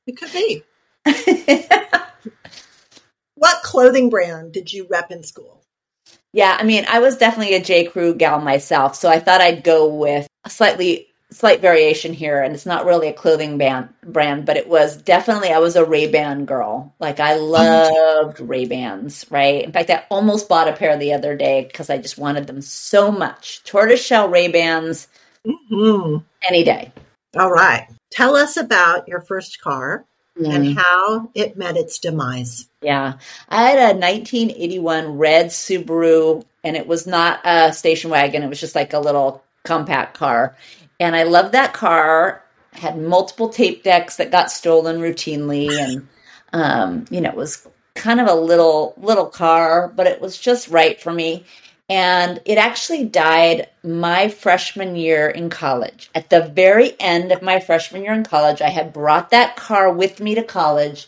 A: It could be. what clothing brand did you rep in school?
B: Yeah, I mean, I was definitely a J. Crew gal myself, so I thought I'd go with a slightly slight variation here, and it's not really a clothing band, brand, but it was definitely I was a Ray Ban girl. Like I loved Ray Bans, right? In fact, I almost bought a pair the other day because I just wanted them so much. Tortoiseshell Ray Bans, mm-hmm. any day.
A: All right, tell us about your first car. And how it met its demise.
B: Yeah. I had a 1981 red Subaru, and it was not a station wagon. It was just like a little compact car and I loved that car. Had multiple tape decks that got stolen routinely, and um, you know, it was kind of a little little car, but it was just right for me. And it actually died my freshman year in college. At the very end of my freshman year in college, I had brought that car with me to college,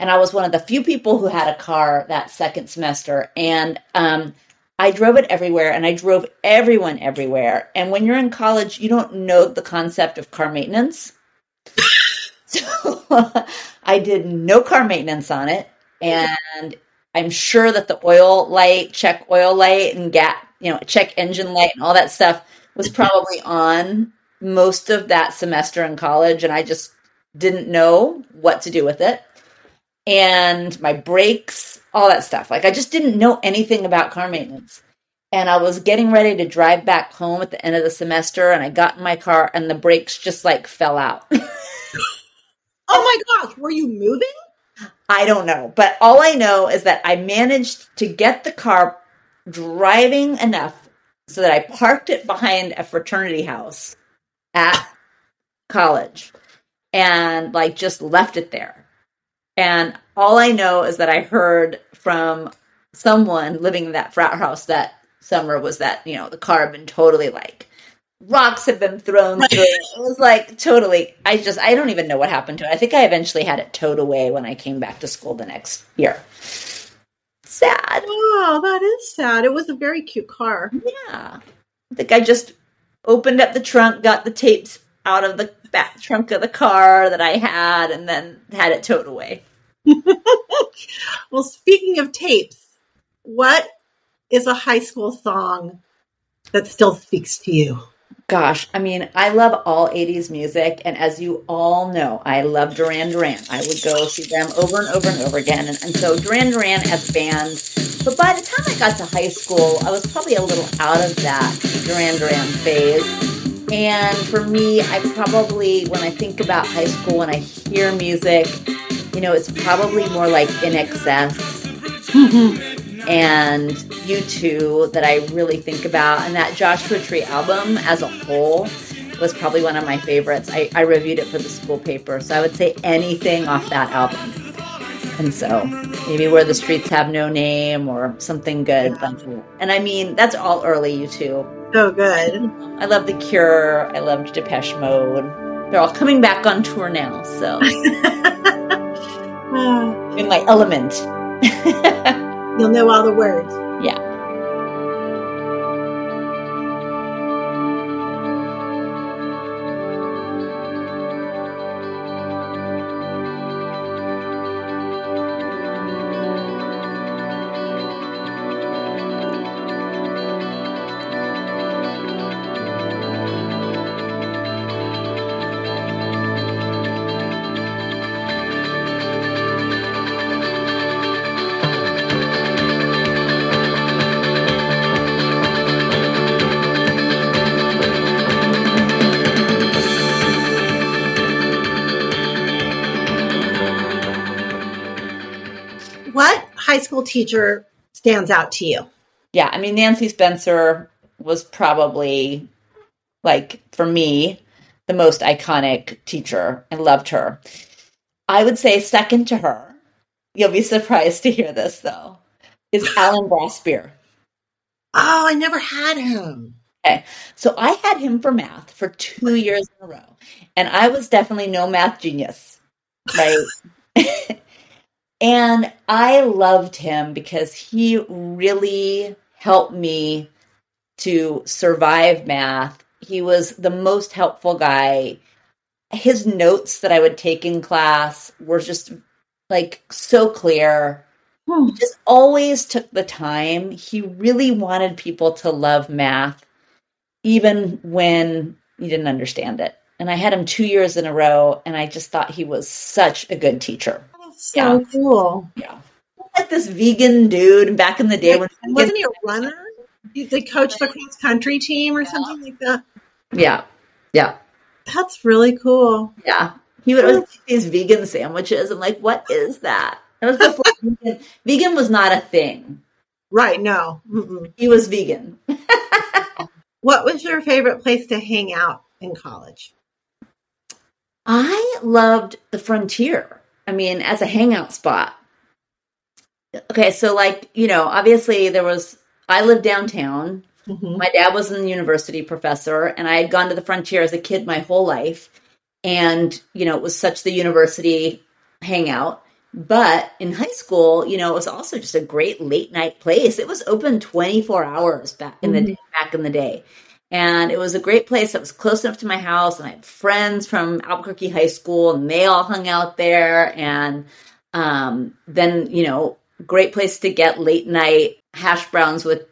B: and I was one of the few people who had a car that second semester. And um, I drove it everywhere and I drove everyone everywhere. And when you're in college, you don't know the concept of car maintenance. so I did no car maintenance on it. And I'm sure that the oil light, check oil light and gap, you know, check engine light and all that stuff was probably on most of that semester in college. And I just didn't know what to do with it. And my brakes, all that stuff. Like I just didn't know anything about car maintenance. And I was getting ready to drive back home at the end of the semester and I got in my car and the brakes just like fell out.
A: oh my gosh, were you moving?
B: I don't know. But all I know is that I managed to get the car driving enough so that I parked it behind a fraternity house at college and like just left it there. And all I know is that I heard from someone living in that frat house that summer was that, you know, the car had been totally like rocks have been thrown through it. It was like totally I just I don't even know what happened to it. I think I eventually had it towed away when I came back to school the next year. Sad.
A: Oh, that is sad. It was a very cute car.
B: Yeah. I think I just opened up the trunk, got the tapes out of the back trunk of the car that I had, and then had it towed away.
A: well, speaking of tapes, what is a high school song that still speaks to you?
B: Gosh, I mean, I love all 80s music. And as you all know, I love Duran Duran. I would go see them over and over and over again. And, and so Duran Duran as a band. But by the time I got to high school, I was probably a little out of that Duran Duran phase. And for me, I probably, when I think about high school, when I hear music, you know, it's probably more like INXS. and U2 that I really think about. And that Joshua Tree album as a whole was probably one of my favorites. I, I reviewed it for the school paper, so I would say anything off that album. And so maybe Where the Streets Have No Name or something good. And I mean, that's all early U2.
A: So good.
B: I love The Cure. I loved Depeche Mode. They're all coming back on tour now, so. in my element.
A: You'll know all the words.
B: Yeah.
A: Teacher stands out to you?
B: Yeah, I mean, Nancy Spencer was probably, like, for me, the most iconic teacher. I loved her. I would say, second to her, you'll be surprised to hear this, though, is Alan Brassbeer.
A: Oh, I never had him.
B: Okay. So I had him for math for two years in a row. And I was definitely no math genius, right? And I loved him because he really helped me to survive math. He was the most helpful guy. His notes that I would take in class were just like so clear. Hmm. He just always took the time. He really wanted people to love math, even when you didn't understand it. And I had him two years in a row, and I just thought he was such a good teacher
A: so yeah. cool.
B: Yeah. Like this vegan dude back in the day when
A: wasn't he a runner? They coached the cross country team or something like that.
B: Yeah. Yeah.
A: That's really cool.
B: Yeah. He would always make these vegan sandwiches. I'm like, what is that? It was before vegan. vegan was not a thing.
A: Right, no. Mm-mm.
B: He was vegan.
A: what was your favorite place to hang out in college?
B: I loved the frontier. I mean, as a hangout spot. Okay, so like, you know, obviously there was, I lived downtown. Mm-hmm. My dad was a university professor, and I had gone to the frontier as a kid my whole life. And, you know, it was such the university hangout. But in high school, you know, it was also just a great late night place. It was open 24 hours back in mm-hmm. the back in the day. And it was a great place that was close enough to my house. And I had friends from Albuquerque High School, and they all hung out there. And um, then, you know, great place to get late night hash browns with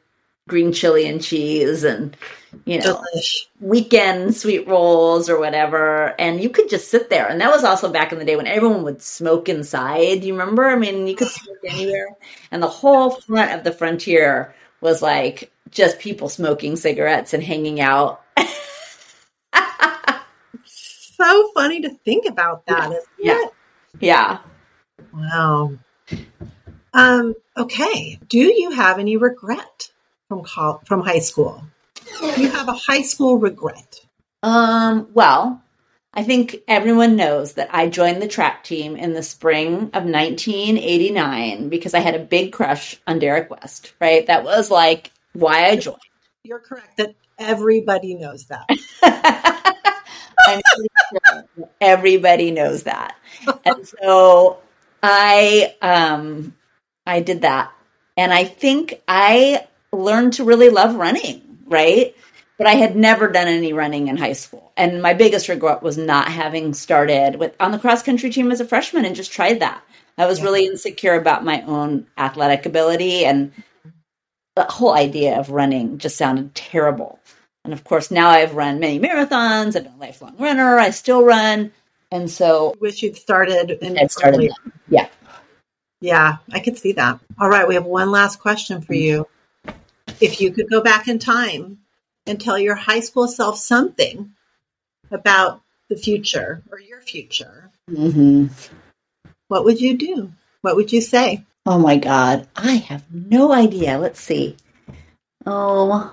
B: green chili and cheese and you know Delish. weekend sweet rolls or whatever and you could just sit there and that was also back in the day when everyone would smoke inside you remember i mean you could smoke anywhere and the whole front of the frontier was like just people smoking cigarettes and hanging out.
A: So funny to think about that
B: yeah. yeah.
A: wow. Um okay. Do you have any regret from col- from high school? Do you have a high school regret?
B: Um, well, I think everyone knows that I joined the track team in the spring of 1989 because I had a big crush on Derek West, right? That was like why I joined.
A: You're correct that everybody knows that.
B: I'm sure everybody knows that. And so I um I did that. And I think I learned to really love running, right? But I had never done any running in high school. And my biggest regret was not having started with on the cross country team as a freshman and just tried that. I was really insecure about my own athletic ability and the whole idea of running just sounded terrible. And of course, now I've run many marathons. I've been a lifelong runner. I still run. And so,
A: wish you'd started.
B: And started. Yeah.
A: Yeah, I could see that. All right, we have one last question for you. If you could go back in time and tell your high school self something about the future or your future, mm-hmm. what would you do? What would you say?
B: Oh my God. I have no idea. Let's see. Oh,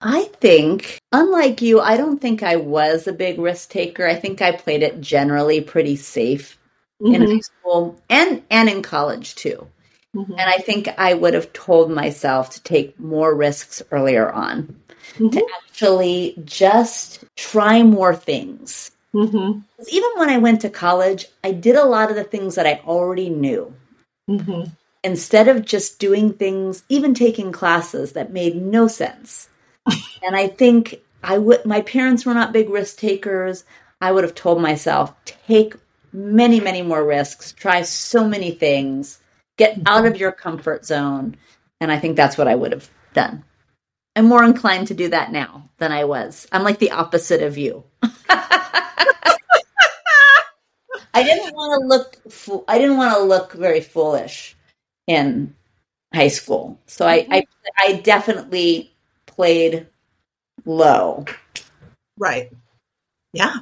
B: I think, unlike you, I don't think I was a big risk taker. I think I played it generally pretty safe mm-hmm. in high school and and in college too. Mm-hmm. And I think I would have told myself to take more risks earlier on, mm-hmm. to actually just try more things. Mm-hmm. Even when I went to college, I did a lot of the things that I already knew. Mm-hmm. Instead of just doing things, even taking classes that made no sense. and I think I would, my parents were not big risk takers. I would have told myself, take many, many more risks, try so many things Get out of your comfort zone. And I think that's what I would have done. I'm more inclined to do that now than I was. I'm like the opposite of you. I didn't want to look. Fo- I didn't want to look very foolish in high school, so I, I, I definitely played low.
A: Right. Yeah.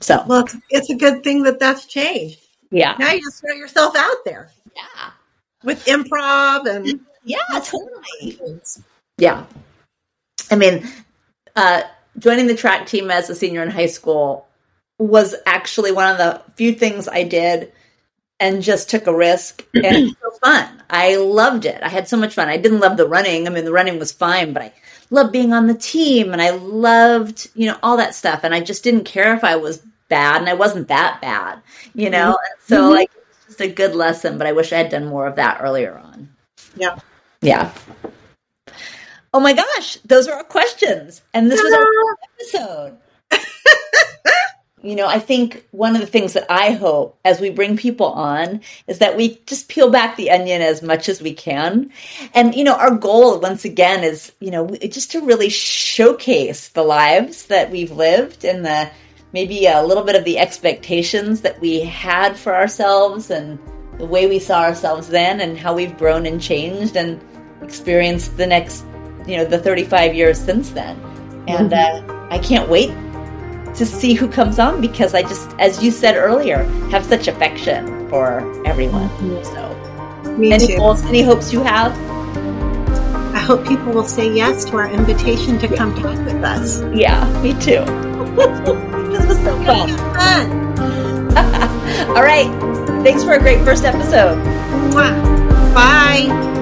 B: So
A: well, it's, it's a good thing that that's changed.
B: Yeah.
A: Now you just throw yourself out there.
B: Yeah.
A: With improv and
B: yeah, totally. Yeah. I mean, uh, joining the track team as a senior in high school was actually one of the few things I did and just took a risk and it was so fun. I loved it. I had so much fun. I didn't love the running. I mean, the running was fine, but I loved being on the team and I loved, you know, all that stuff. And I just didn't care if I was bad and I wasn't that bad, you know? Mm-hmm. So mm-hmm. like just a good lesson, but I wish I had done more of that earlier on.
A: Yeah.
B: Yeah. Oh my gosh, those are our questions. And this was our episode. you know, I think one of the things that I hope as we bring people on is that we just peel back the onion as much as we can. And, you know, our goal once again is, you know, just to really showcase the lives that we've lived and the maybe a little bit of the expectations that we had for ourselves and the way we saw ourselves then and how we've grown and changed and experienced the next, you know, the 35 years since then. And mm-hmm. uh, I can't wait to see who comes on because I just, as you said earlier, have such affection for everyone. Mm-hmm. So, Me any too. goals, any hopes you have?
A: I hope people will say yes to our invitation to come talk with us.
B: Yeah, me too. this was so fun. All right. Thanks for a great first episode.
A: Bye.